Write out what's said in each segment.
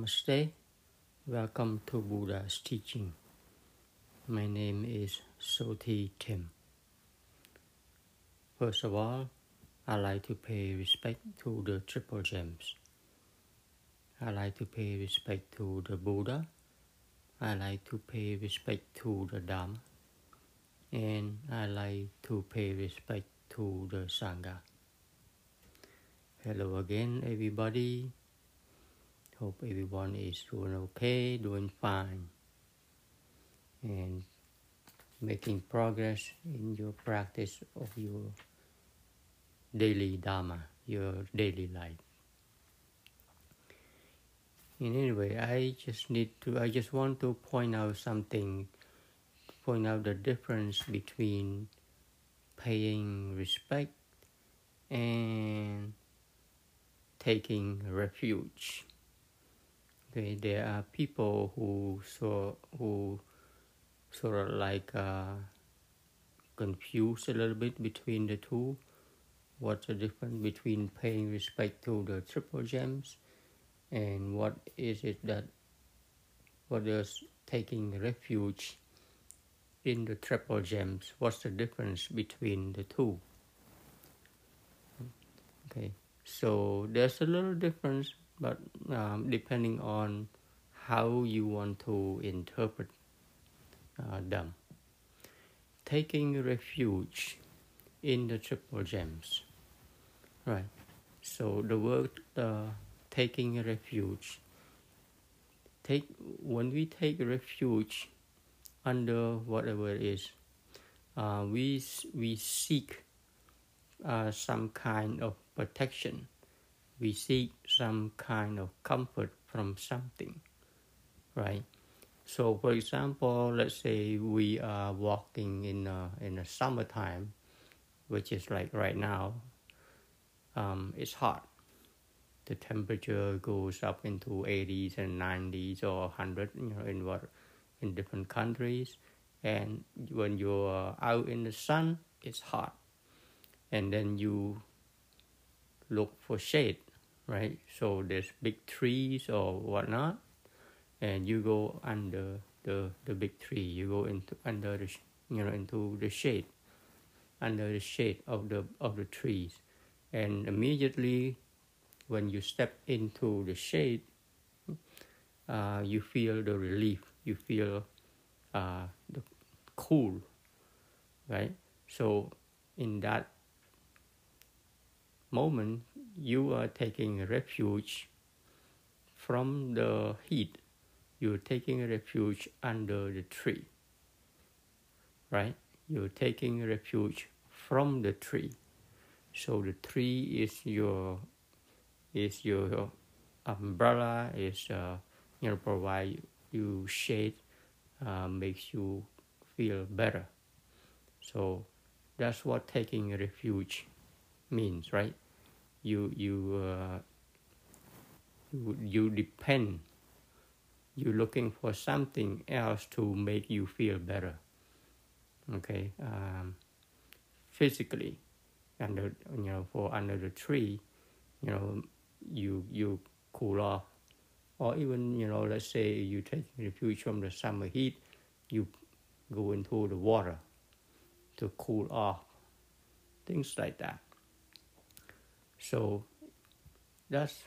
Namaste. Welcome to Buddha's teaching. My name is Sothy Tim. First of all, I like to pay respect to the triple gems. I like to pay respect to the Buddha. I like to pay respect to the Dhamma. And I like to pay respect to the Sangha. Hello again, everybody. Hope everyone is doing okay, doing fine, and making progress in your practice of your daily Dharma, your daily life. In any way, I just need to, I just want to point out something, point out the difference between paying respect and taking refuge. Okay, there are people who so who sort of like uh, confused a little bit between the two. What's the difference between paying respect to the triple gems and what is it that what is taking refuge in the triple gems? What's the difference between the two? Okay, so there's a little difference but um, depending on how you want to interpret uh, them. Taking refuge in the triple gems, right? So the word uh, taking refuge. Take when we take refuge under whatever it is, uh, we we seek uh, some kind of protection we seek some kind of comfort from something, right? So, for example, let's say we are walking in a, in the summertime, which is like right now. Um, it's hot. The temperature goes up into 80s and 90s or 100, you know, in what in different countries. And when you're out in the sun, it's hot. And then you look for shade right? So there's big trees or whatnot, and you go under the the big tree. You go into under the you know into the shade, under the shade of the of the trees, and immediately when you step into the shade, uh, you feel the relief. You feel uh, the cool, right? So in that moment you are taking refuge from the heat. You're taking refuge under the tree, right? You're taking refuge from the tree. So the tree is your is your umbrella. Is uh, you know provide you shade, uh, makes you feel better. So that's what taking refuge means, right? You you uh, you, you depend. You're looking for something else to make you feel better. Okay, um, physically, under you know for under the tree, you know you you cool off, or even you know let's say you take refuge from the summer heat, you go into the water to cool off, things like that. So that's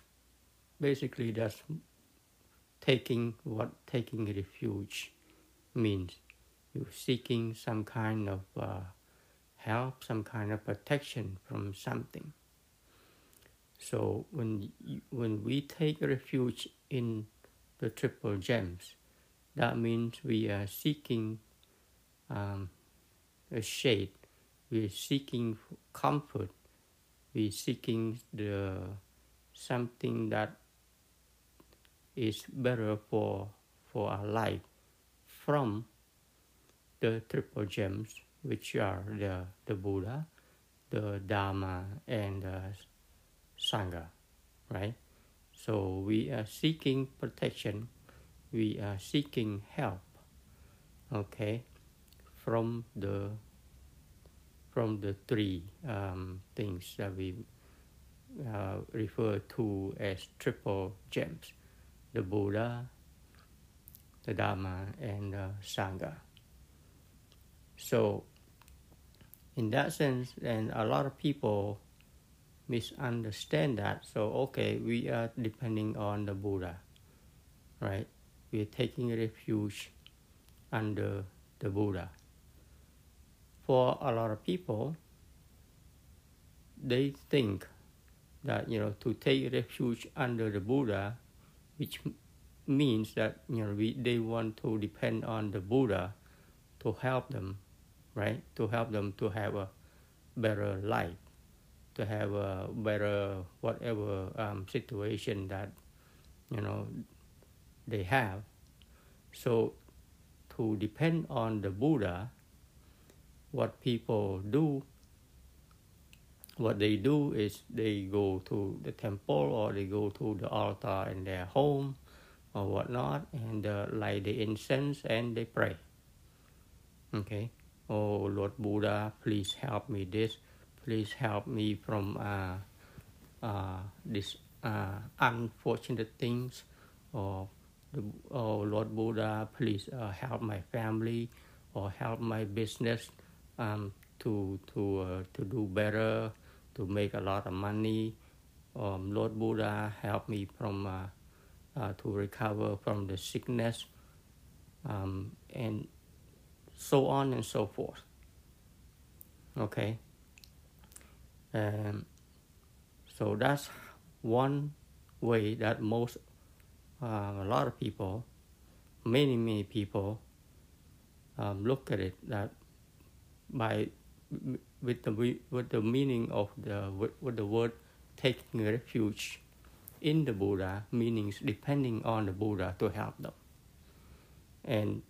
basically that's taking what taking refuge means. You're seeking some kind of uh, help, some kind of protection from something. So when when we take refuge in the triple gems, that means we are seeking um, a shade. We are seeking comfort we seeking the something that is better for for our life from the triple gems which are the, the Buddha, the Dharma and the Sangha, right? So we are seeking protection, we are seeking help, okay, from the from the three um, things that we uh, refer to as triple gems. the Buddha, the Dharma, and the Sangha. So, in that sense, and a lot of people misunderstand that. So, okay, we are depending on the Buddha, right? We are taking refuge under the Buddha. For a lot of people, they think that you know to take refuge under the Buddha, which means that you know we, they want to depend on the Buddha to help them, right? To help them to have a better life, to have a better whatever um, situation that you know they have. So to depend on the Buddha, what people do what they do is they go to the temple or they go to the altar in their home or whatnot and uh, light the incense and they pray. Okay. Oh Lord Buddha, please help me this. Please help me from uh, uh, this uh, unfortunate things. Or oh Lord Buddha, please uh, help my family or help my business um, to to uh, to do better to make a lot of money. Um, Lord Buddha help me from uh, uh, to recover from the sickness, um, and so on and so forth. Okay. Um, so that's one way that most uh, a lot of people, many many people, um, look at it that by with the with the meaning of the with, the word taking refuge in the Buddha meanings depending on the Buddha to help them, and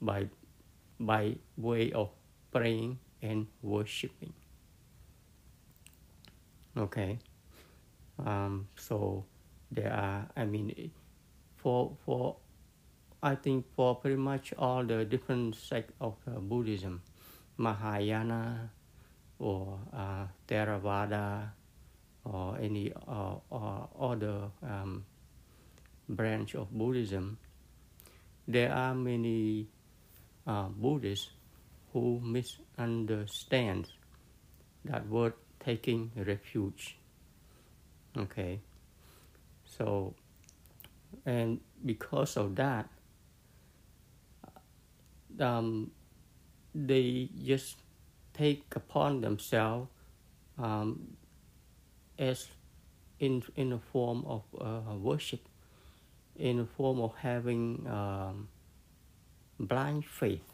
by by way of praying and worshiping. Okay, um, so there are I mean for for I think for pretty much all the different sects of uh, Buddhism Mahayana or uh, Theravada or any uh, or other um, branch of Buddhism, there are many uh, Buddhists who misunderstand that word taking refuge. Okay, so and because of that, um, they just take upon themselves um, as in in a form of uh, worship, in the form of having um, blind faith,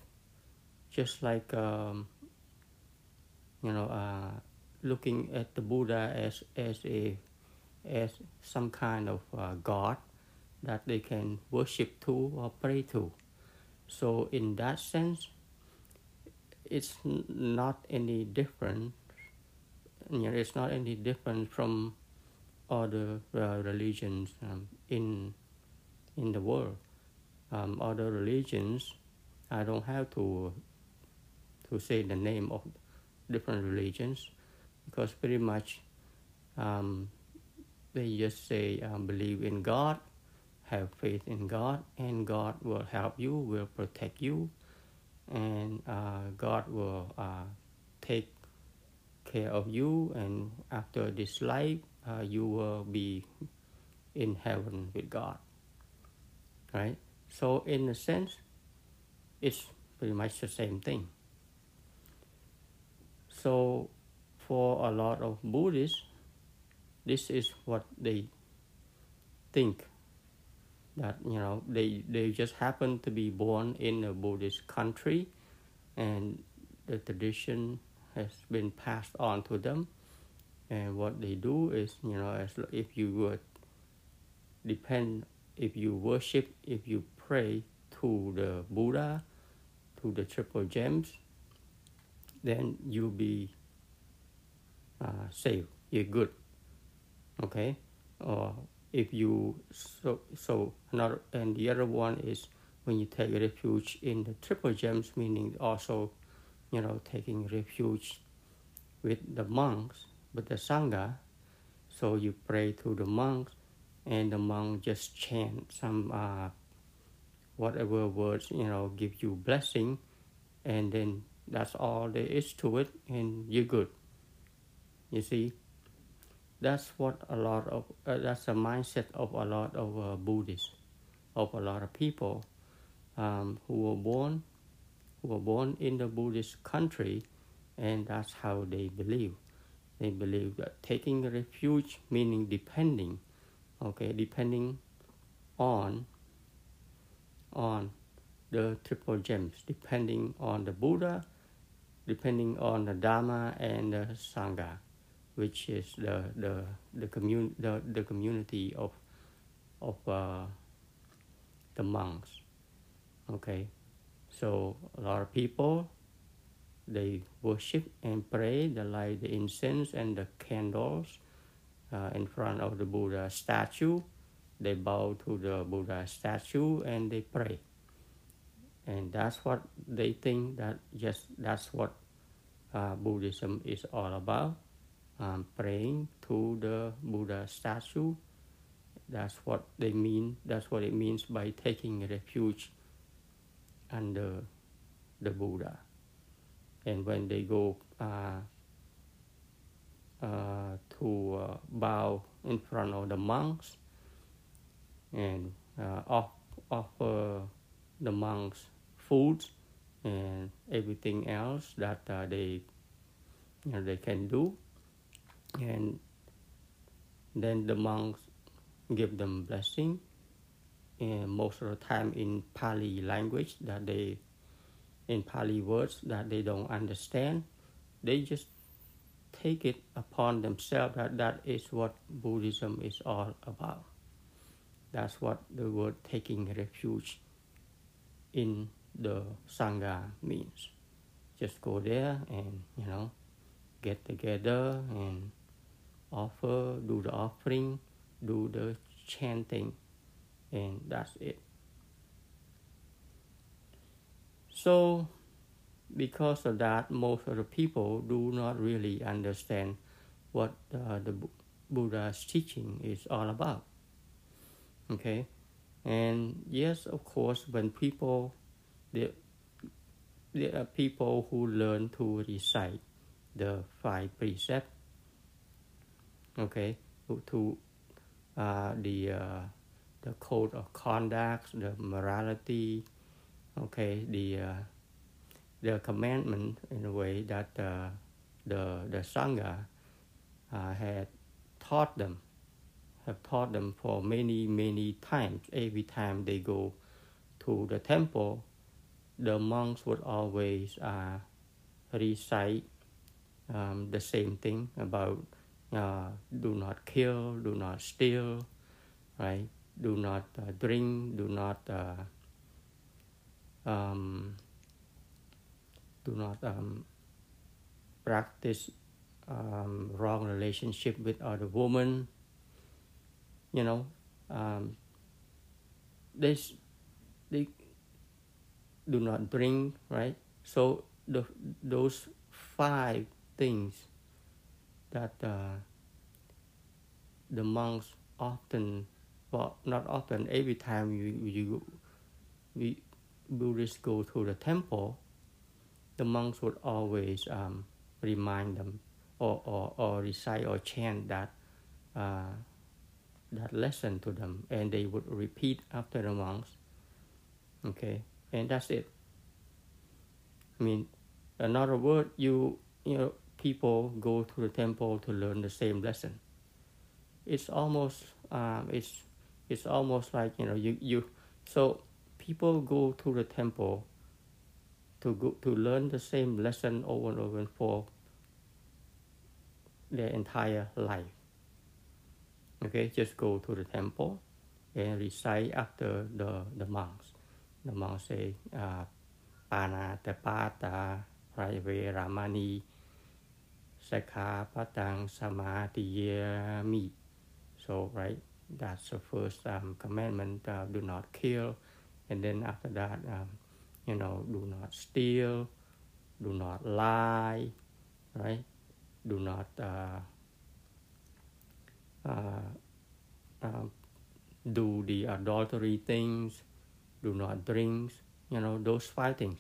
just like um, you know uh, looking at the Buddha as as a as some kind of uh, god that they can worship to or pray to. So in that sense, it's not any different. You know, it's not any different from other uh, religions um, in in the world. Um, other religions, I don't have to to say the name of different religions because pretty much um, they just say um, believe in God, have faith in God, and God will help you, will protect you, and uh, God will uh, take care of you, and after this life, uh, you will be in heaven with God. Right? So, in a sense, it's pretty much the same thing. So, for a lot of Buddhists, this is what they think that you know they they just happen to be born in a Buddhist country, and the tradition has been passed on to them. And what they do is, you know, as if you would depend, if you worship, if you pray to the Buddha, to the triple gems, then you'll be uh, saved. You're good. Okay, or if you so so another and the other one is when you take refuge in the triple gems meaning also you know taking refuge with the monks with the sangha. So you pray to the monks and the monk just chant some uh, whatever words you know give you blessing and then that's all there is to it and you're good. You see that's what a lot of uh, that's the mindset of a lot of uh, buddhists of a lot of people um, who were born who were born in the buddhist country and that's how they believe. They believe that taking refuge meaning depending okay depending on on the triple gems depending on the buddha depending on the dharma and the sangha which is the the the, commun- the, the community of of uh, the monks okay? So a lot of people they worship and pray they light the incense and the candles uh, in front of the buddha statue. They bow to the buddha statue and they pray. And that's what they think that just that's what uh, buddhism is all about um, praying to the buddha statue. That's what they mean that's what it means by taking refuge under the buddha. And when they go uh, uh, to uh, bow in front of the monks and uh, off, offer the monks food and everything else that uh, they you know, they can do and then the monks give them blessing and most of the time in Pali language that they in Pali words that they don't understand they just take it upon themselves that that is what Buddhism is all about that's what the word taking refuge in the Sangha means. Just go there and, you know, get together and offer, do the offering, do the chanting, and that's it. So, because of that, most of the people do not really understand what uh, the Buddha's teaching is all about. Okay, and yes, of course, when people there, there are people who learn to recite the five precepts. Okay, to uh, the uh, the code of conduct, the morality. Okay, the uh, the commandment in a way that uh, the the sangha uh, had taught them, have taught them for many many times. Every time they go to the temple, the monks would always uh, recite um, the same thing about uh, do not kill, do not steal, right? Do not uh, drink, do not uh, um, do not um, practice um, wrong relationship with other women. You know, um, this they do not drink, right? So the, those five things that uh, the monks often, well, not often, every time you, you we Buddhists go to the temple, the monks would always um, remind them or, or, or recite or chant that uh, that lesson to them, and they would repeat after the monks. Okay, and that's it. I mean, another word, you you know, people go to the temple to learn the same lesson. It's almost um, it's it's almost like you know you you so people go to the temple to go to learn the same lesson over and over for their entire life. Okay, just go to the temple and recite after the the monks the monk say uh, panatapata ramani sakapatang samadhiyami so right that's the first um, commandment uh, do not kill. And then after that um, you know do not steal do not lie right? Do not uh, uh, uh, do the adultery things, do not drink, you know, those five things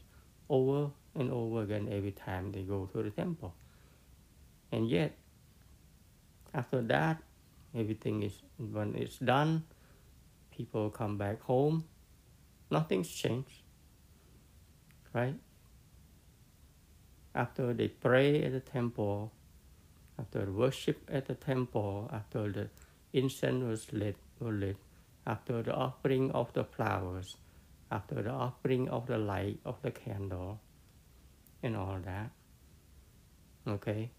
over and over again every time they go to the temple. And yet, after that, everything is, when it's done, people come back home, nothing's changed, right? After they pray at the temple, after worship at the temple, after the incense was lit, was lit, after the offering of the flowers, after the offering of the light of the candle, and all that. Okay,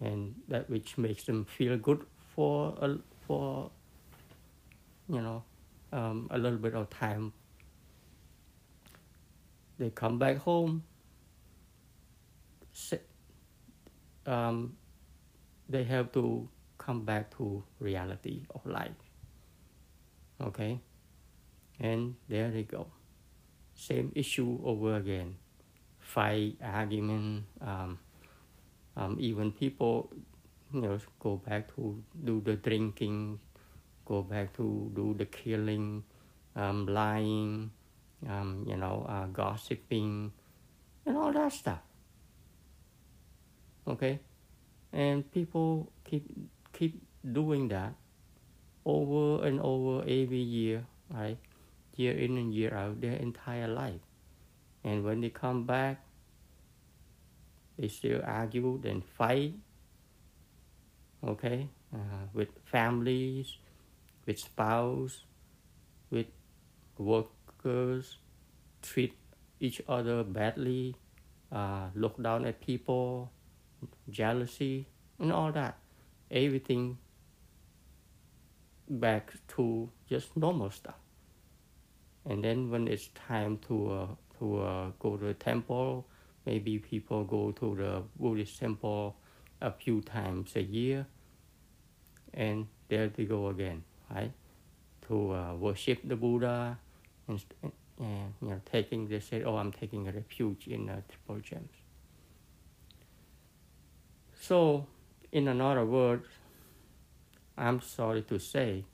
and that which makes them feel good for a, for you know um, a little bit of time. They come back home. Um, they have to come back to reality of life. Okay, and there they go. Same issue over again. Fight, argument, um, um, even people, you know, go back to do the drinking, go back to do the killing, um, lying, um, you know, uh, gossiping, and all that stuff. Okay, and people keep keep doing that over and over every year, right? Year in and year out, their entire life. And when they come back, they still argue and fight, okay, uh, with families, with spouse, with workers, treat each other badly, uh, look down at people, jealousy, and all that. Everything back to just normal stuff. And then when it's time to uh, to uh, go to the temple, maybe people go to the Buddhist temple a few times a year, and there they go again, right? To uh, worship the Buddha, and, and you know, taking they say, oh, I'm taking a refuge in the Triple Gems. So, in another word, I'm sorry to say,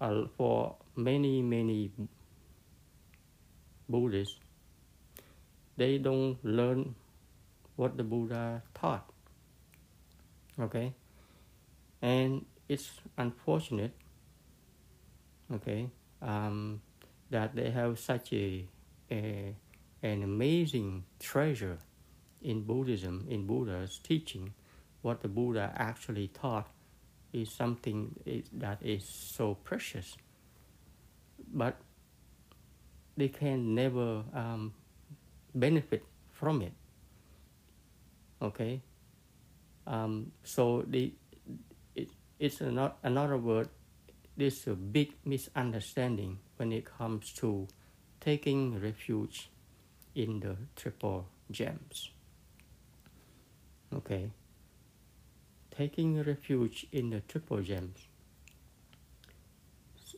uh, for many, many Buddhists, they don't learn what the Buddha taught. Okay? And it's unfortunate, okay, um, that they have such a, a an amazing treasure in Buddhism, in Buddha's teaching, what the Buddha actually taught is something that is so precious. But they can never um, benefit from it. Okay? Um, so the, it, it's not another word, there's a big misunderstanding when it comes to taking refuge in the triple gems. Okay, taking refuge in the triple gems.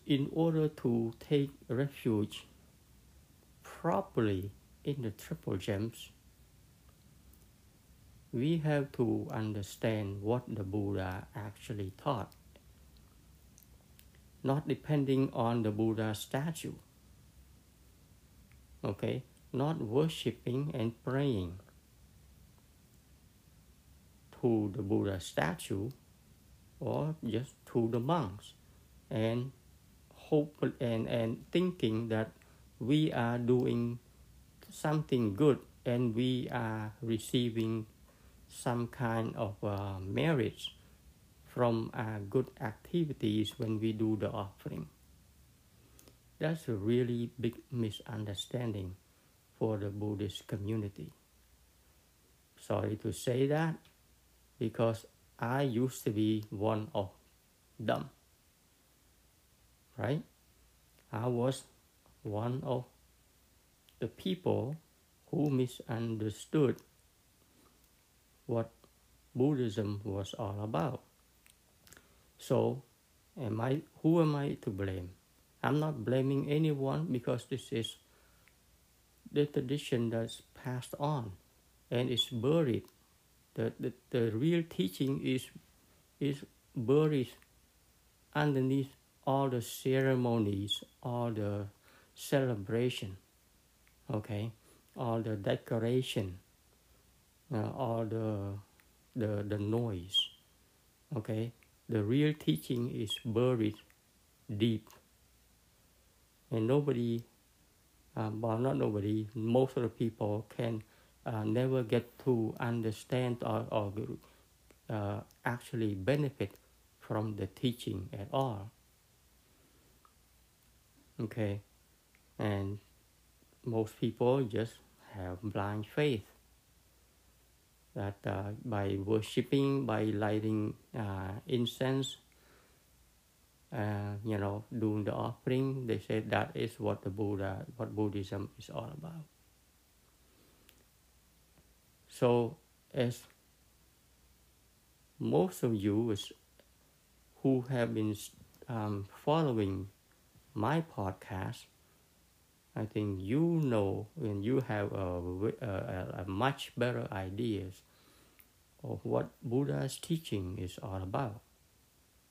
In order to take refuge properly in the triple gems, we have to understand what the Buddha actually taught, not depending on the Buddha statue. Okay, not worshipping and praying to the Buddha statue or just to the monks and hope and, and thinking that we are doing something good and we are receiving some kind of uh, merit from uh, good activities when we do the offering. That's a really big misunderstanding for the Buddhist community. Sorry to say that, because I used to be one of them. Right? I was one of the people who misunderstood what Buddhism was all about. So, am I who am I to blame? I'm not blaming anyone because this is the tradition that's passed on and is buried the, the, the real teaching is is buried underneath all the ceremonies, all the celebration, okay, all the decoration, uh, all the, the, the noise, okay. The real teaching is buried deep. And nobody, um, well, not nobody, most of the people can uh, never get to understand or, or uh, actually benefit from the teaching at all. Okay, and most people just have blind faith that uh, by worshiping, by lighting uh, incense, uh, you know, doing the offering, they say that is what the Buddha, what Buddhism is all about. So, as most of you is, who have been um, following my podcast, I think you know and you have a, a, a much better ideas of what Buddha's teaching is all about,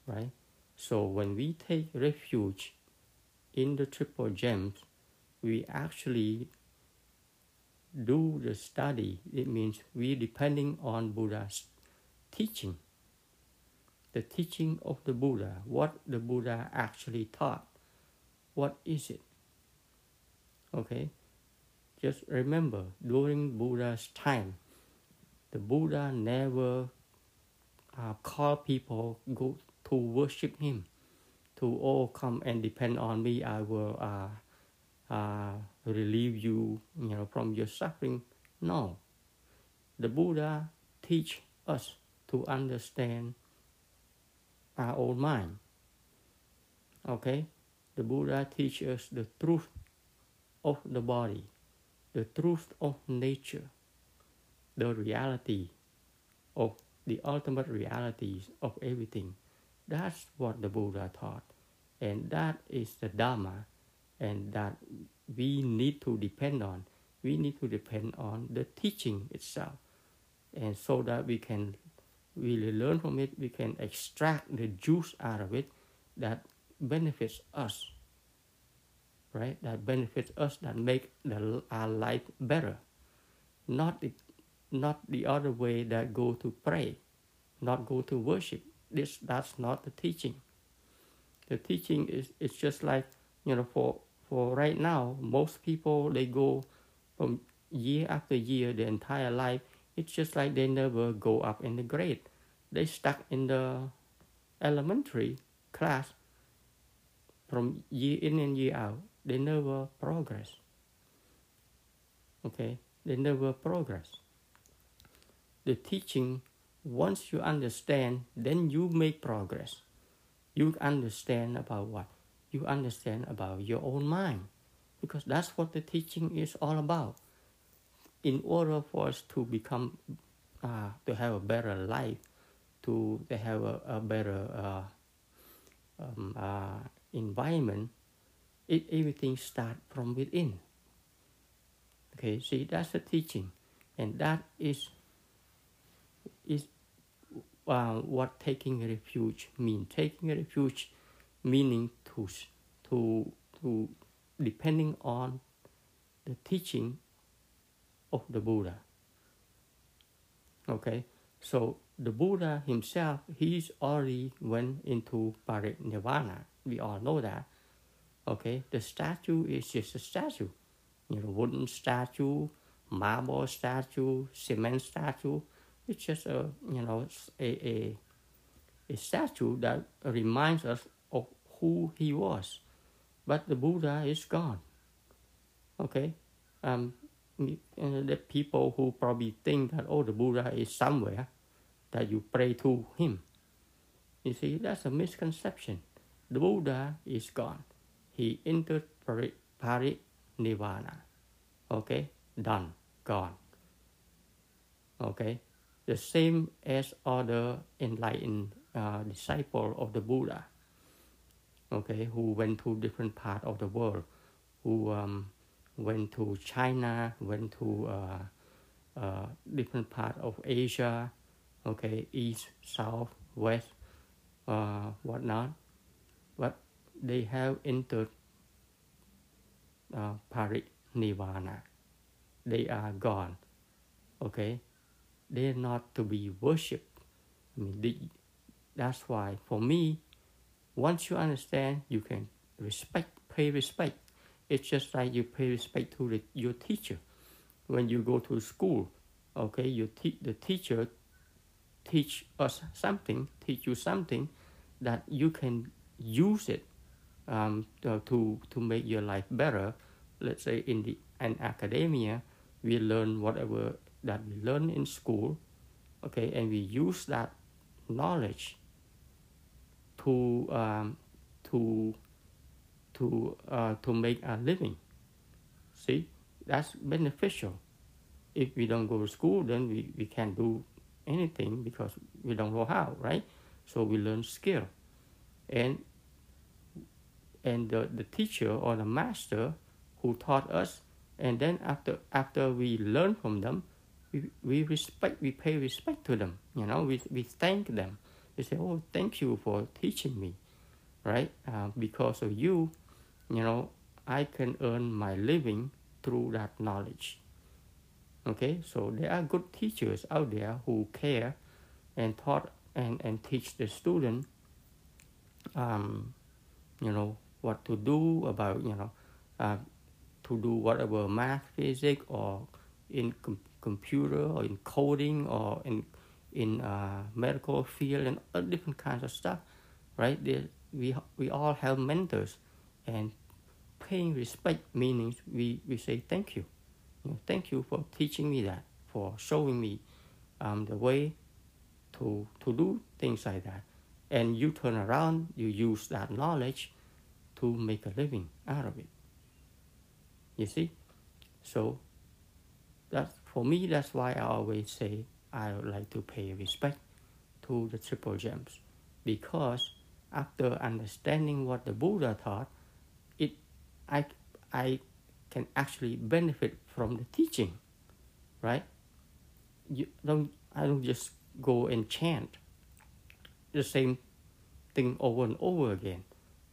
right? So when we take refuge in the triple gems, we actually do the study. It means we depending on Buddha's teaching, the teaching of the Buddha, what the Buddha actually taught. What is it? Okay, just remember during Buddha's time, the Buddha never uh, called people go to worship him, to all oh, come and depend on me. I will uh, uh, relieve you, you know, from your suffering. No, the Buddha teach us to understand our own mind. Okay, the Buddha teach us the truth of the body, the truth of nature, the reality of the ultimate realities of everything. That's what the Buddha taught. And that is the Dharma, and that we need to depend on. We need to depend on the teaching itself. And so that we can really learn from it, we can extract the juice out of it that benefits us right? That benefits us, that make the, our life better. Not the, not the other way that go to pray, not go to worship. This that's not the teaching. The teaching is it's just like you know for for right now most people they go from year after year the entire life. It's just like they never go up in the grade. They stuck in the elementary class from year in and year out they never progress. Okay, they never progress. The teaching, once you understand, then you make progress. You understand about what? You understand about your own mind, because that's what the teaching is all about. In order for us to become, uh, to have a better life, to, to have a, a better uh, um, uh, environment, it, everything starts from within. Okay, see, that's the teaching. And that is, is uh, what taking refuge means. Taking refuge meaning to, to, to depending on the teaching of the Buddha. Okay, so the Buddha himself, he's already went into parinirvana. We all know that. Okay, the statue is just a statue. You know, wooden statue, marble statue, cement statue. It's just a you know a a, a statue that reminds us of who he was. But the Buddha is gone. Okay, um, the people who probably think that oh the Buddha is somewhere that you pray to him. You see, that's a misconception. The Buddha is gone he entered parinirvana. Okay, done, gone. Okay, the same as other enlightened uh, disciple of the Buddha. Okay, who went to different part of the world, who um, went to China, went to uh, uh, different part of Asia, okay, east, south, west, uh, whatnot. But they have entered uh, parinirvana. They are gone. Okay, they are not to be worshipped. I mean, that's why for me, once you understand, you can respect, pay respect. It's just like you pay respect to the, your teacher when you go to school. Okay, you te- the teacher teach us something, teach you something that you can use it um, to to make your life better. Let's say in the in academia, we learn whatever that we learn in school, okay, and we use that knowledge to um, to to uh, to make a living. See, that's beneficial. If we don't go to school, then we, we can't do anything because we don't know how, right? So we learn skill, and and the, the teacher or the master who taught us and then after after we learn from them we, we respect we pay respect to them you know we, we thank them. We say oh thank you for teaching me right? Uh, because of you you know i can earn my living through that knowledge. Okay? So there are good teachers out there who care and taught and, and teach the student um, you know what to do about you know uh, to do whatever math, physics, or in com- computer or in coding or in in uh, medical field and other different kinds of stuff, right? There, we we all have mentors, and paying respect meaning we, we say thank you. you know, thank you for teaching me that, for showing me um, the way to to do things like that. And you turn around, you use that knowledge to make a living out of it. You see? So that's for me that's why I always say I would like to pay respect to the triple gems. Because after understanding what the Buddha taught, it I I can actually benefit from the teaching. Right? You don't I don't just go and chant the same thing over and over again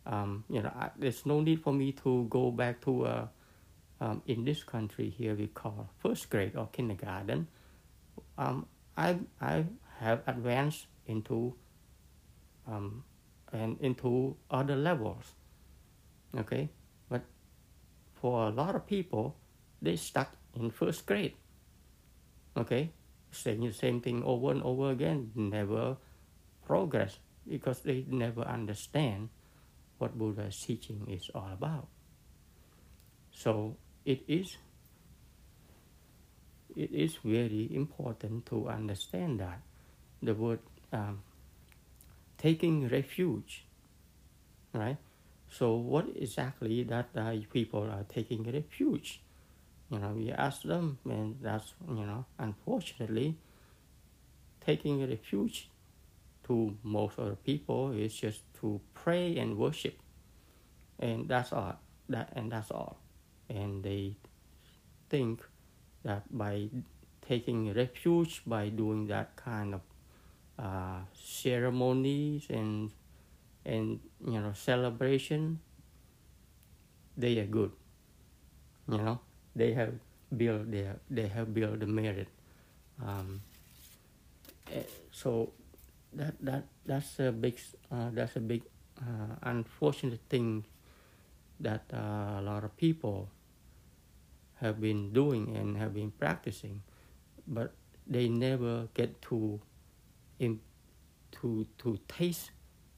um, you know, I, there's no need for me to go back to uh, um, in this country here we call first grade or kindergarten. Um, I I have advanced into um, and into other levels. Okay, but for a lot of people, they stuck in first grade. Okay, saying the same thing over and over again, never progress because they never understand what Buddha's teaching is all about. So it is it is very important to understand that the word um, taking refuge, right? So what exactly that uh, people are taking refuge? You know, we ask them, and that's you know, unfortunately, taking refuge to most of the people is just to pray and worship. And that's all that and that's all. And they think that by taking refuge by doing that kind of uh, ceremonies and and you know celebration they are good. You know they have built their they have built the merit. Um, eh, so that that that's a big uh, that's a big uh, unfortunate thing that uh, a lot of people have been doing and have been practicing, but they never get to in, to to taste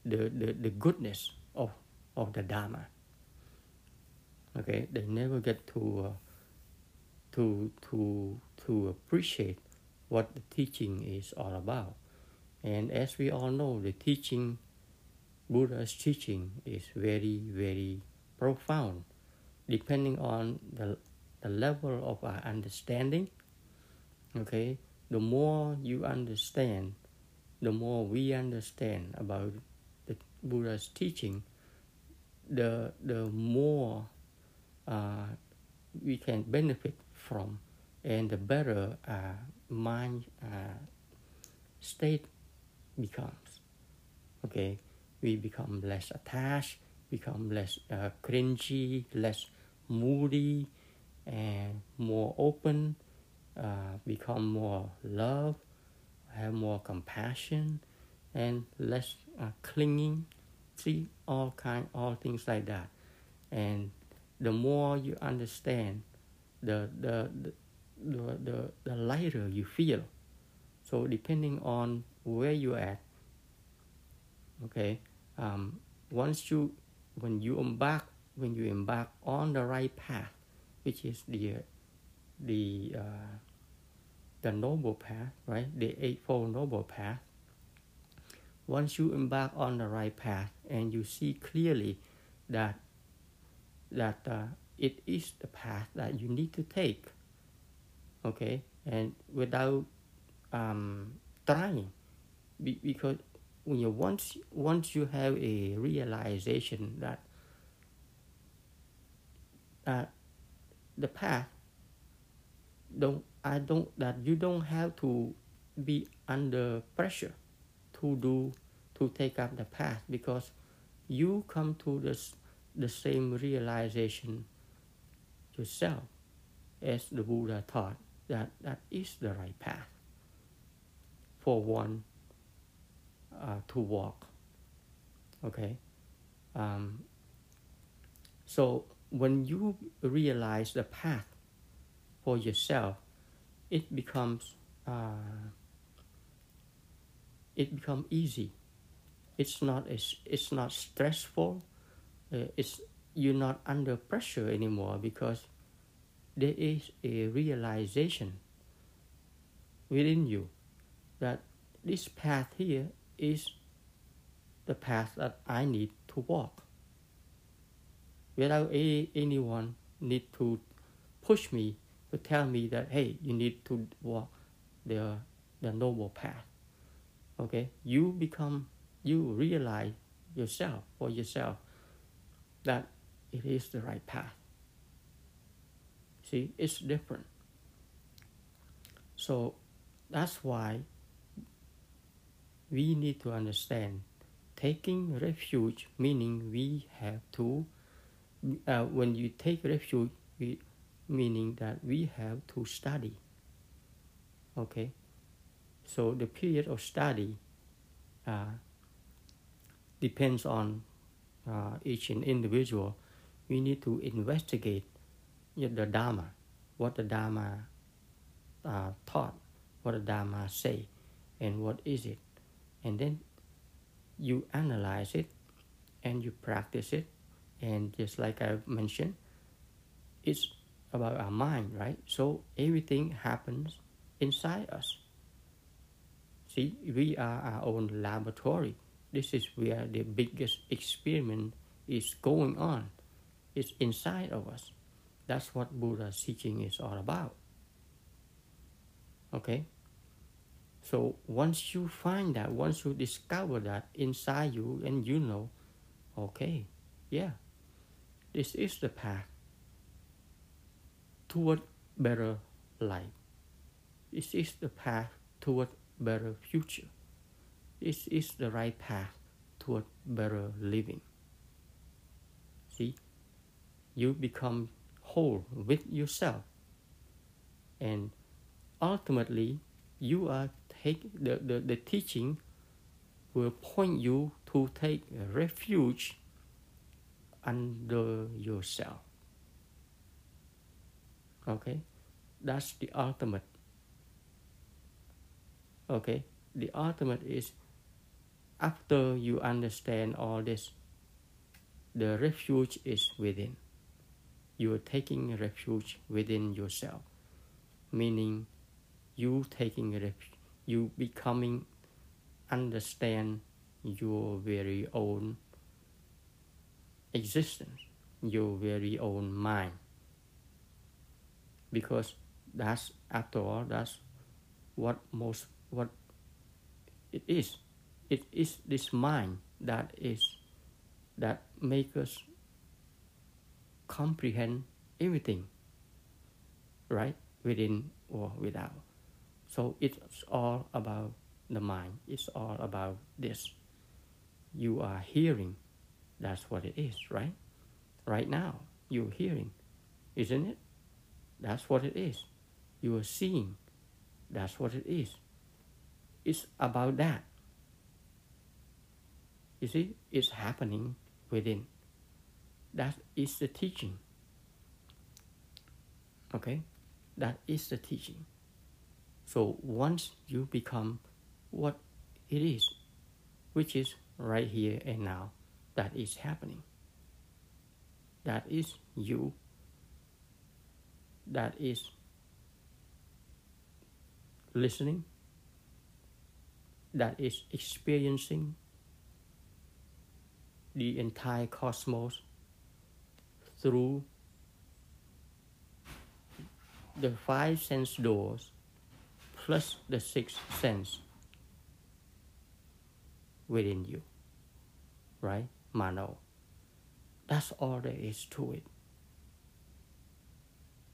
the, the, the goodness of of the Dharma. Okay, they never get to uh, to to to appreciate what the teaching is all about. And as we all know, the teaching, Buddha's teaching is very, very profound, depending on the, the level of our understanding. Okay, the more you understand, the more we understand about the Buddha's teaching, the the more uh, we can benefit from, and the better uh, mind uh, state becomes. Okay, we become less attached become less uh, cringy, less moody, and more open, uh, become more love, have more compassion, and less uh, clinging. See all kind, all things like that, and the more you understand, the the the the, the, the lighter you feel. So depending on where you at, okay, um, once you when you embark when you embark on the right path, which is the the uh, the noble path, right? The eightfold noble path. Once you embark on the right path and you see clearly that that uh, it is the path that you need to take, okay, and without um, trying, because when you once once you have a realization that uh, the path don't I don't that you don't have to be under pressure to do to take up the path because you come to this the same realization yourself as the Buddha taught that that is the right path for one uh, to walk. Okay, um, so when you realize the path for yourself, it becomes uh, it becomes easy. It's not it's, it's not stressful. Uh, it's you're not under pressure anymore because there is a realization within you that this path here is the path that I need to walk. Without a, anyone need to push me to tell me that hey you need to walk the the noble path. Okay? You become you realize yourself for yourself that it is the right path. See it's different. So that's why we need to understand. Taking refuge meaning we have to uh, when you take refuge we, meaning that we have to study. Okay? So the period of study uh, depends on uh, each individual. We need to investigate the dharma what the dharma uh, taught what the dharma say and what is it and then you analyze it and you practice it. And just like i mentioned it's about our mind right? So everything happens inside us. See we are our own laboratory. This is where the biggest experiment is going on. It's inside of us. That's what buddha's teaching is all about. Okay so once you find that, once you discover that inside you and you know, okay, yeah, this is the path toward better life. This is the path toward better future. This is the right path toward better living. See, you become whole with yourself, and ultimately, you are take the, the, the teaching will point you to take refuge under yourself. Okay, that's the ultimate. Okay, the ultimate is after you understand all this, the refuge is within. You are taking refuge within yourself, meaning you taking refuge you becoming understand your very own existence, your very own mind. Because that's after all that's what most what it is. It is this mind that is that make us comprehend everything right within or without so it's all about the mind. It's all about this. You are hearing That's what it is, right? Right now, you're hearing, isn't it? That's what it is. You are seeing. That's what it is. It's about that. You see, it's happening within. That is the teaching. Okay? That is the teaching. So once you become what it is, which is right here and now, that is happening. That is you. That is listening. That is experiencing the entire cosmos through the five sense doors plus the sixth sense within you. Right? Mano. That's all there is to it.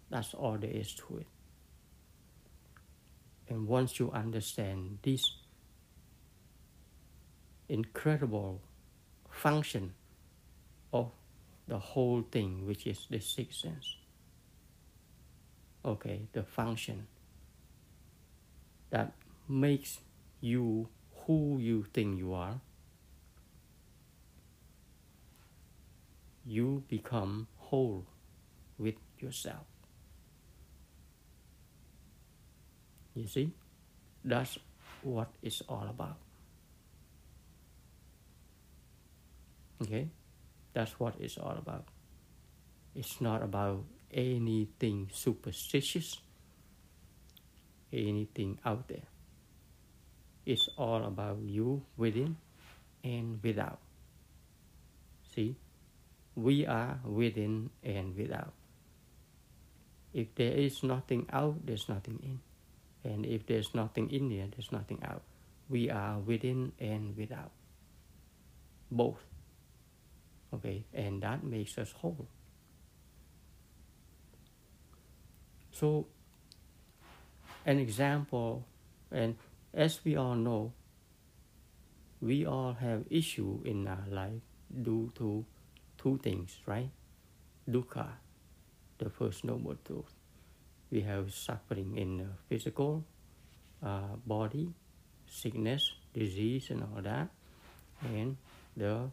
That's all there is to it. And once you understand this incredible function of the whole thing, which is the sixth sense. Okay, the function that makes you who you think you are. You become whole with yourself. You see, that's what it's all about. Okay? That's what it's all about. It's not about anything superstitious, anything out there. It's all about you within and without. See? We are within and without. If there is nothing out, there's nothing in. And if there's nothing in there, there's nothing out. We are within and without. Both okay and that makes us whole so an example and as we all know we all have issue in our life due to two things right dukkha the first noble truth we have suffering in the physical uh, body sickness disease and all that and the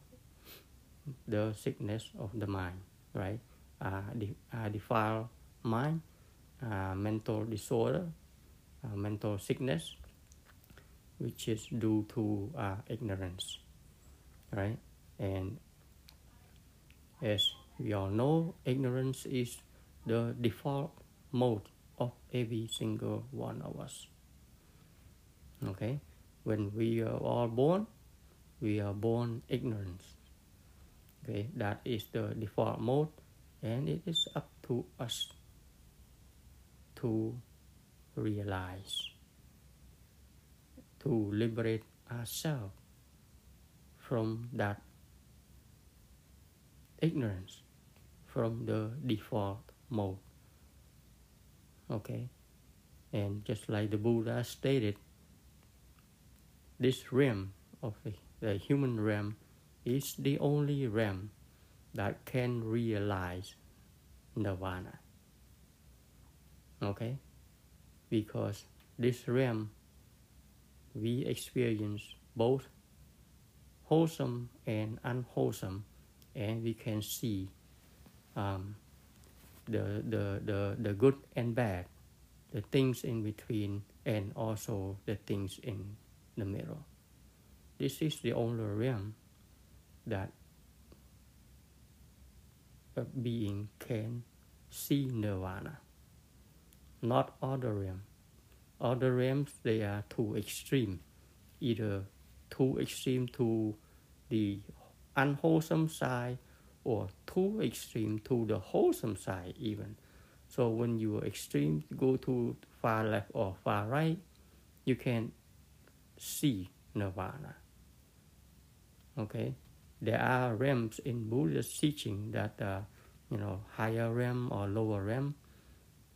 the sickness of the mind, right? Uh, de- uh, defiled mind, uh, mental disorder, uh, mental sickness, which is due to uh, ignorance, right? And as we all know, ignorance is the default mode of every single one of us. Okay, when we are all born, we are born ignorant okay that is the default mode and it is up to us to realize to liberate ourselves from that ignorance from the default mode okay and just like the buddha stated this realm of the, the human realm is the only realm that can realize nirvana. Okay? Because this realm we experience both wholesome and unwholesome, and we can see um, the, the, the, the good and bad, the things in between, and also the things in the middle. This is the only realm that a being can see nirvana, not other realms. Other realms they are too extreme, either too extreme to the unwholesome side or too extreme to the wholesome side even. So when you extreme, go to far left or far right, you can see nirvana. Okay, there are realms in Buddhist teaching that uh, you know higher realm or lower realm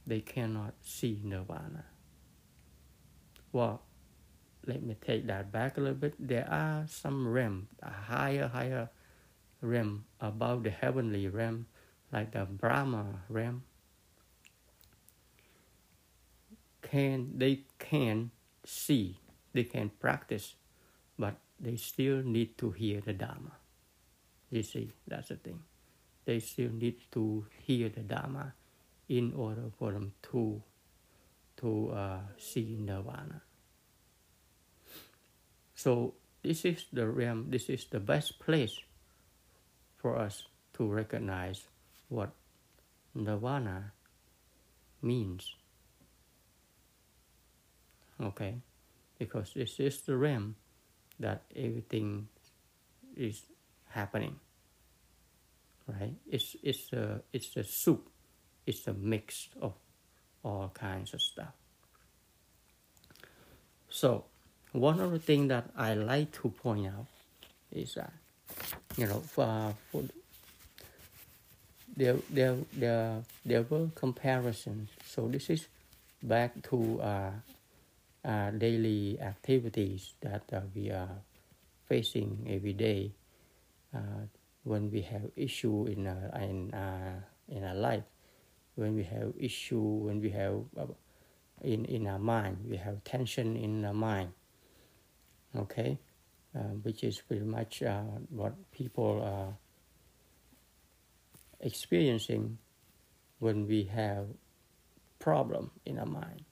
they cannot see nirvana. Well, let me take that back a little bit. There are some realms, a higher, higher realm above the heavenly realm, like the Brahma realm, can they can see, they can practice, but they still need to hear the Dharma. You see, that's the thing. They still need to hear the Dharma in order for them to to uh, see nirvana. So this is the realm. This is the best place for us to recognize what nirvana means. Okay, because this is the realm that everything is happening. Right? It's it's a it's a soup. It's a mix of all kinds of stuff. So, one of the things that I like to point out is that you know for, for there there there there were comparisons. So this is back to uh, uh, daily activities that uh, we are facing every day uh, when we have issue in uh, in uh, in our life when we have issue, when we have uh, in in our mind, we have tension in our mind. Okay, uh, which is pretty much uh, what people are experiencing when we have problem in our mind,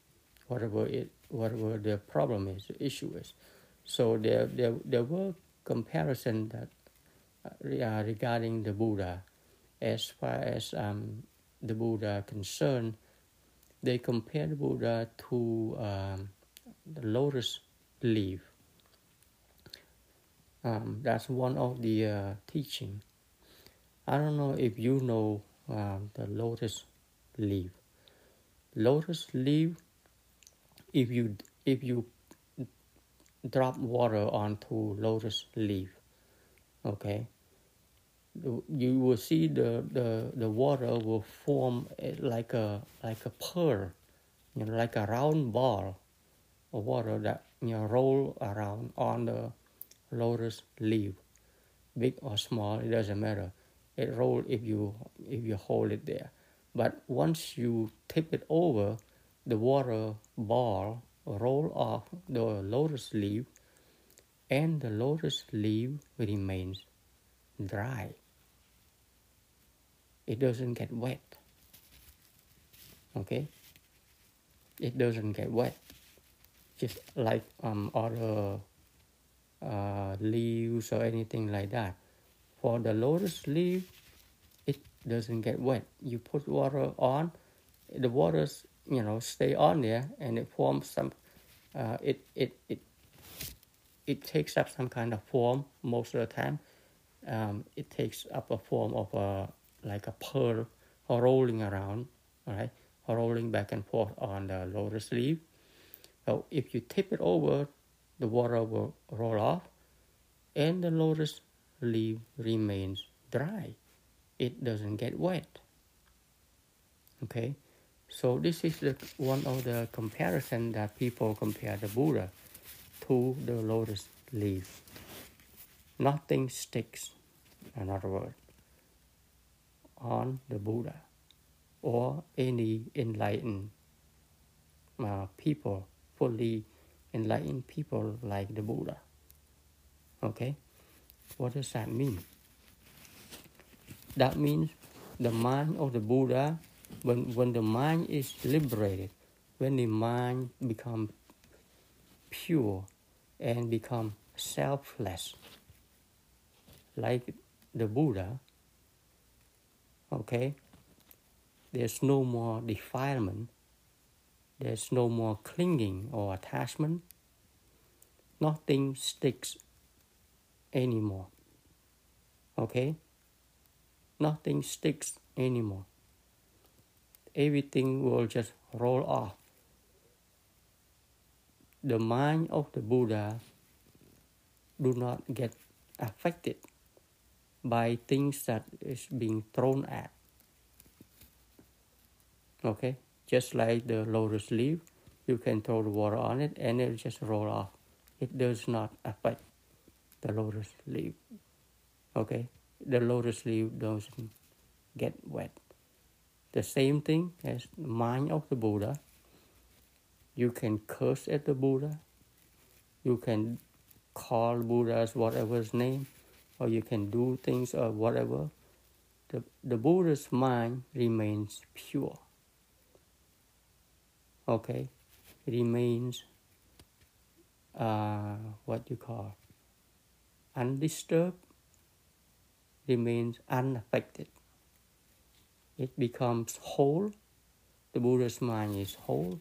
whatever it whatever the problem is, the issue is. So there there there were comparison that uh, regarding the Buddha, as far as um, the Buddha concerned, they compare the Buddha to um, the lotus leaf. Um, that's one of the uh, teaching. I don't know if you know uh, the lotus leaf. Lotus leaf, if you if you drop water onto lotus leaf, okay, you will see the, the, the water will form eh, like a like a pearl, you know, like a round ball of water that you know roll around on the lotus leaf, big or small, it doesn't matter. It roll if you if you hold it there, but once you tip it over, the water ball roll off the lotus leaf, and the lotus leaf remains dry it doesn't get wet. Okay? It doesn't get wet. Just like um, other uh, leaves or anything like that. For the lotus leaf, it doesn't get wet. You put water on, the waters, you know, stay on there and it forms some, uh, it, it, it, it takes up some kind of form most of the time. Um, it takes up a form of a like a pearl rolling around, right? Rolling back and forth on the lotus leaf. So if you tip it over, the water will roll off and the lotus leaf remains dry. It doesn't get wet. Okay, so this is the, one of the comparison that people compare the Buddha to the lotus leaf. Nothing sticks, in other words on the Buddha or any enlightened uh, people, fully enlightened people like the Buddha. Okay? What does that mean? That means the mind of the Buddha, when, when the mind is liberated, when the mind becomes pure and become selfless, like the Buddha, okay? There's no more defilement. There's no more clinging or attachment. Nothing sticks anymore. Okay? Nothing sticks anymore. Everything will just roll off. The mind of the buddha do not get affected by things that is being thrown at. Okay, just like the lotus leaf, you can throw the water on it and it just roll off. It does not affect the lotus leaf. Okay, the lotus leaf doesn't get wet. The same thing as the mind of the Buddha. You can curse at the Buddha. You can call buddha Buddha's whatever's name, or you can do things or whatever. The, the Buddha's mind remains pure. Okay, remains uh, what you call undisturbed, remains unaffected. It becomes whole. The Buddha's mind is whole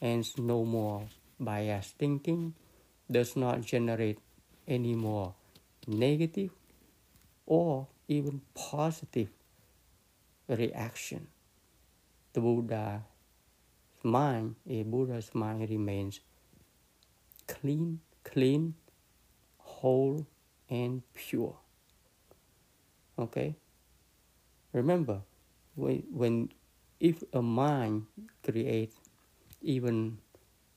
and no more biased thinking, does not generate any more negative or even positive reaction. The Buddha's mind, a Buddha's mind remains clean, clean, whole, and pure. Okay? Remember, when, when if a mind creates even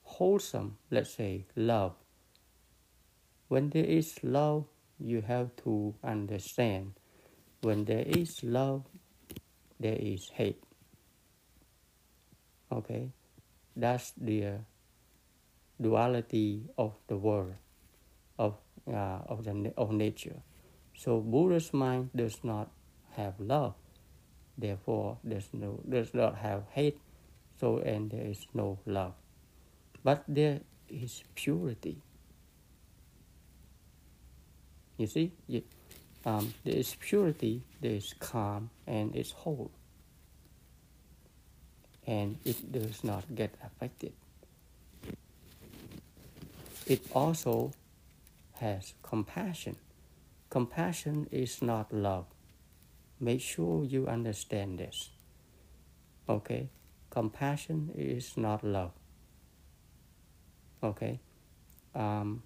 wholesome, let's say love, when there is love, you have to understand when there is love, there is hate. Okay? That's the duality of the world, of, uh, of, the, of nature. So Buddha's mind does not have love, therefore there's no, does not have hate, so and there is no love. But there is purity. You see, um, there is purity, there is calm, and it's whole. And it does not get affected. It also has compassion. Compassion is not love. Make sure you understand this. Okay? Compassion is not love. Okay? Um,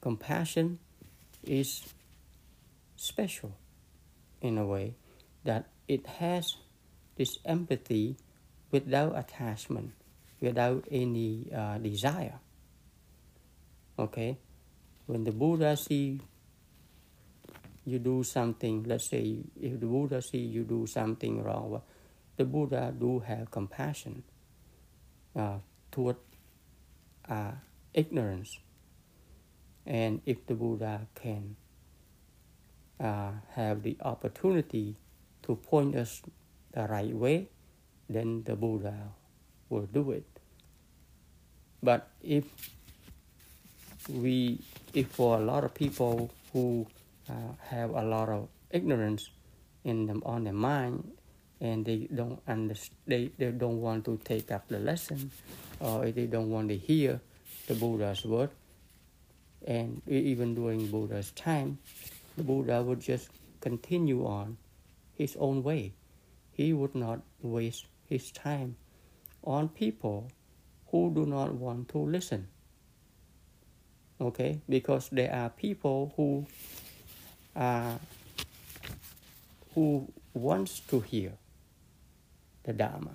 compassion is special in a way that it has this empathy without attachment, without any uh, desire. Okay, when the Buddha see you do something, let's say if the Buddha see you do something wrong, the Buddha do have compassion uh, toward uh, ignorance. And if the Buddha can uh, have the opportunity to point us the right way, then the Buddha will do it. But if we if for a lot of people who uh, have a lot of ignorance in them on their mind and they don't understand they, they don't want to take up the lesson or they don't want to hear the buddha's word and even during buddha's time the buddha would just continue on his own way. He would not waste his time on people who do not want to listen. Okay? Because there are people who uh, who wants to hear the dharma.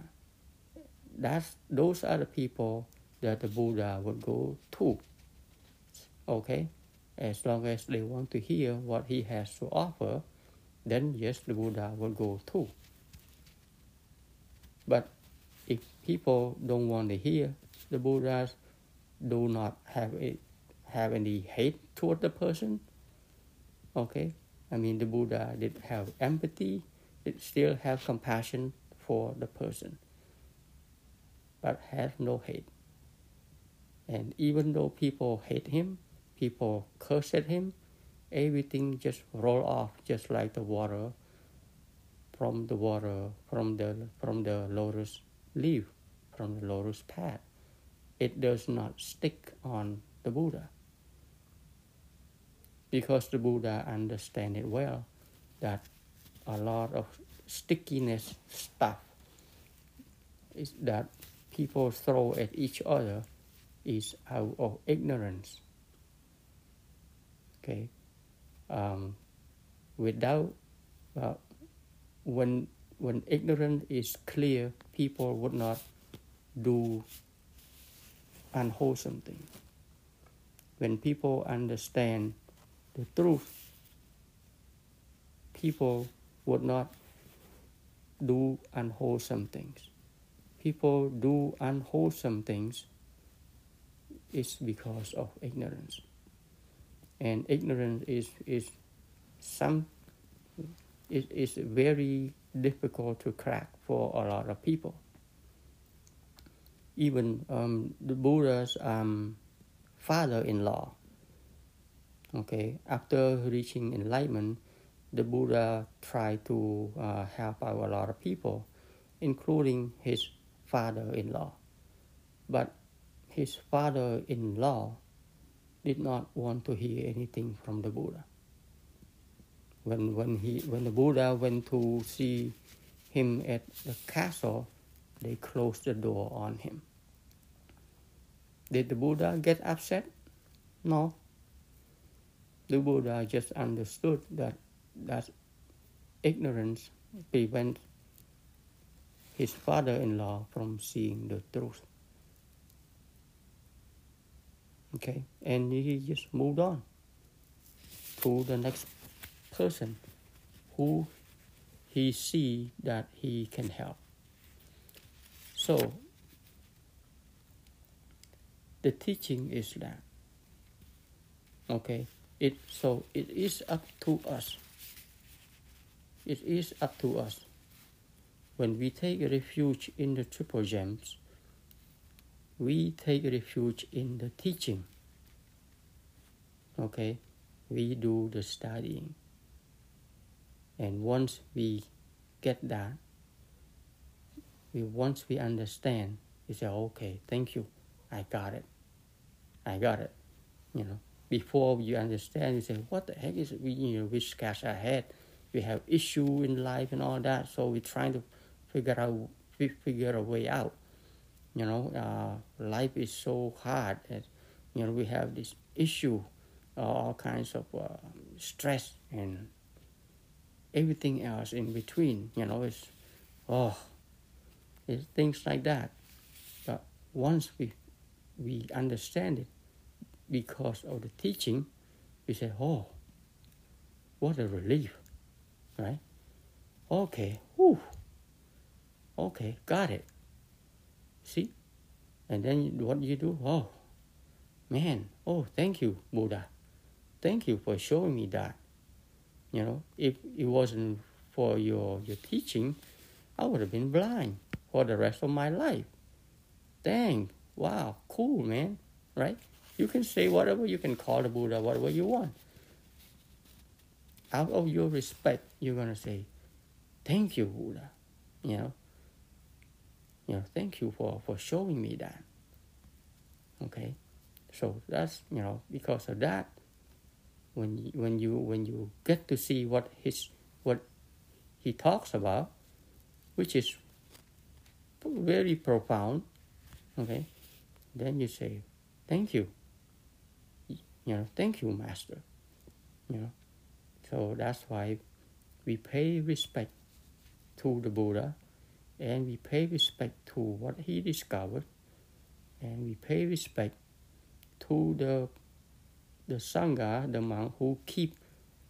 That's those are the people that the buddha would go to okay as long as they want to hear what he has to offer then yes the buddha will go too but if people don't want to hear the buddhas do not have it have any hate toward the person. Okay, I mean the Buddha did have empathy, it still have compassion for the person, but has no hate. And even though people hate him, people cursed at him, everything just roll off just like the water from the water from the from the lotus leaf, from the lotus pad. It does not stick on the Buddha because the Buddha understand it well that a lot of stickiness stuff is that people throw at each other is out of ignorance. Okay, um, without uh, when when ignorance is clear, people would not do unwholesome things. When people understand the truth, people would not do unwholesome things. People do unwholesome things is because of ignorance. And ignorance is, is some it is very difficult to crack for a lot of people. Even um, the Buddha's um, father-in-law, okay, after reaching enlightenment, the Buddha tried to uh, help out a lot of people, including his father-in-law. But his father-in-law did not want to hear anything from the Buddha when when he when the Buddha went to see him at the castle, they closed the door on him. Did the Buddha get upset? No. The Buddha just understood that that ignorance prevents his father-in-law from seeing the truth. Okay, and he just moved on to the next person who he see that he can help. So the teaching is that okay it so it is up to us it is up to us when we take refuge in the triple gems we take refuge in the teaching okay we do the studying and once we get that, we once we understand, we say, okay, thank you, I got it, I got it. You know, before you understand, you say, what the heck is it? We you know we scratch our head, we have issue in life and all that, so we're trying to figure out figure a way out. You know, uh, life is so hard that you know we have this issue, uh, all kinds of uh, stress and everything else in between. You know, it's oh, it's things like that. But once we we understand it because of the teaching, we say, oh, what a relief, right? Okay, whew. okay, got it. See, and then what you do? Oh, man, oh, thank you, Buddha. Thank you for showing me that. You know, if it wasn't for your, your teaching, I would have been blind for the rest of my life. Dang, wow, cool, man, right? You can say whatever, you can call the Buddha whatever you want. Out of your respect, you're going to say, thank you, Buddha, you know. You know, thank you for, for showing me that. Okay? So that's, you know, because of that, when you, when you when you get to see what his what he talks about, which is very profound, okay, then you say, "Thank you." You know, thank you, Master. You know, so that's why we pay respect to the Buddha, and we pay respect to what he discovered, and we pay respect to the the Sangha, the monk who keep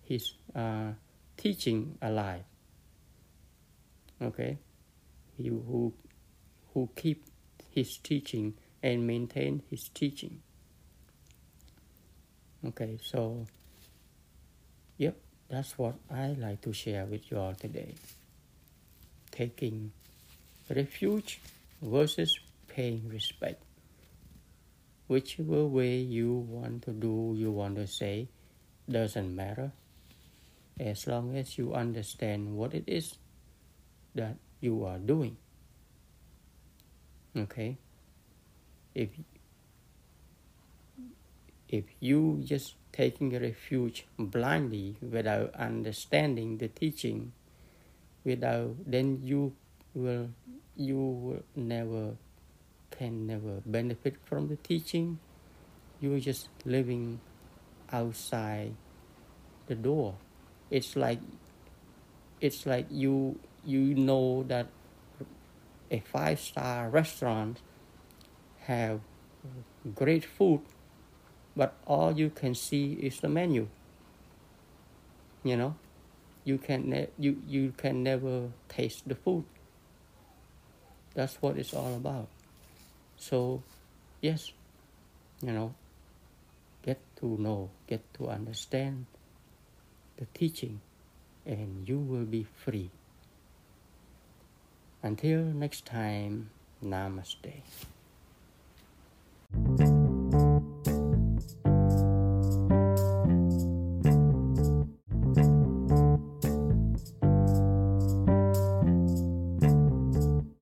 his uh, teaching alive. Okay, he who who keep his teaching and maintain his teaching. Okay, so yep, that's what I like to share with you all today. Taking refuge versus paying respect whichever way you want to do, you want to say, doesn't matter. As long as you understand what it is that you are doing. Okay? If if you just taking refuge blindly without understanding the teaching, without then you will you will never can never benefit from the teaching. You're just living outside the door. It's like it's like you you know that a five star restaurant have great food but all you can see is the menu you know you can ne- you you can never taste the food. That's what it's all about. So, yes, you know, get to know, get to understand the teaching, and you will be free. Until next time, Namaste.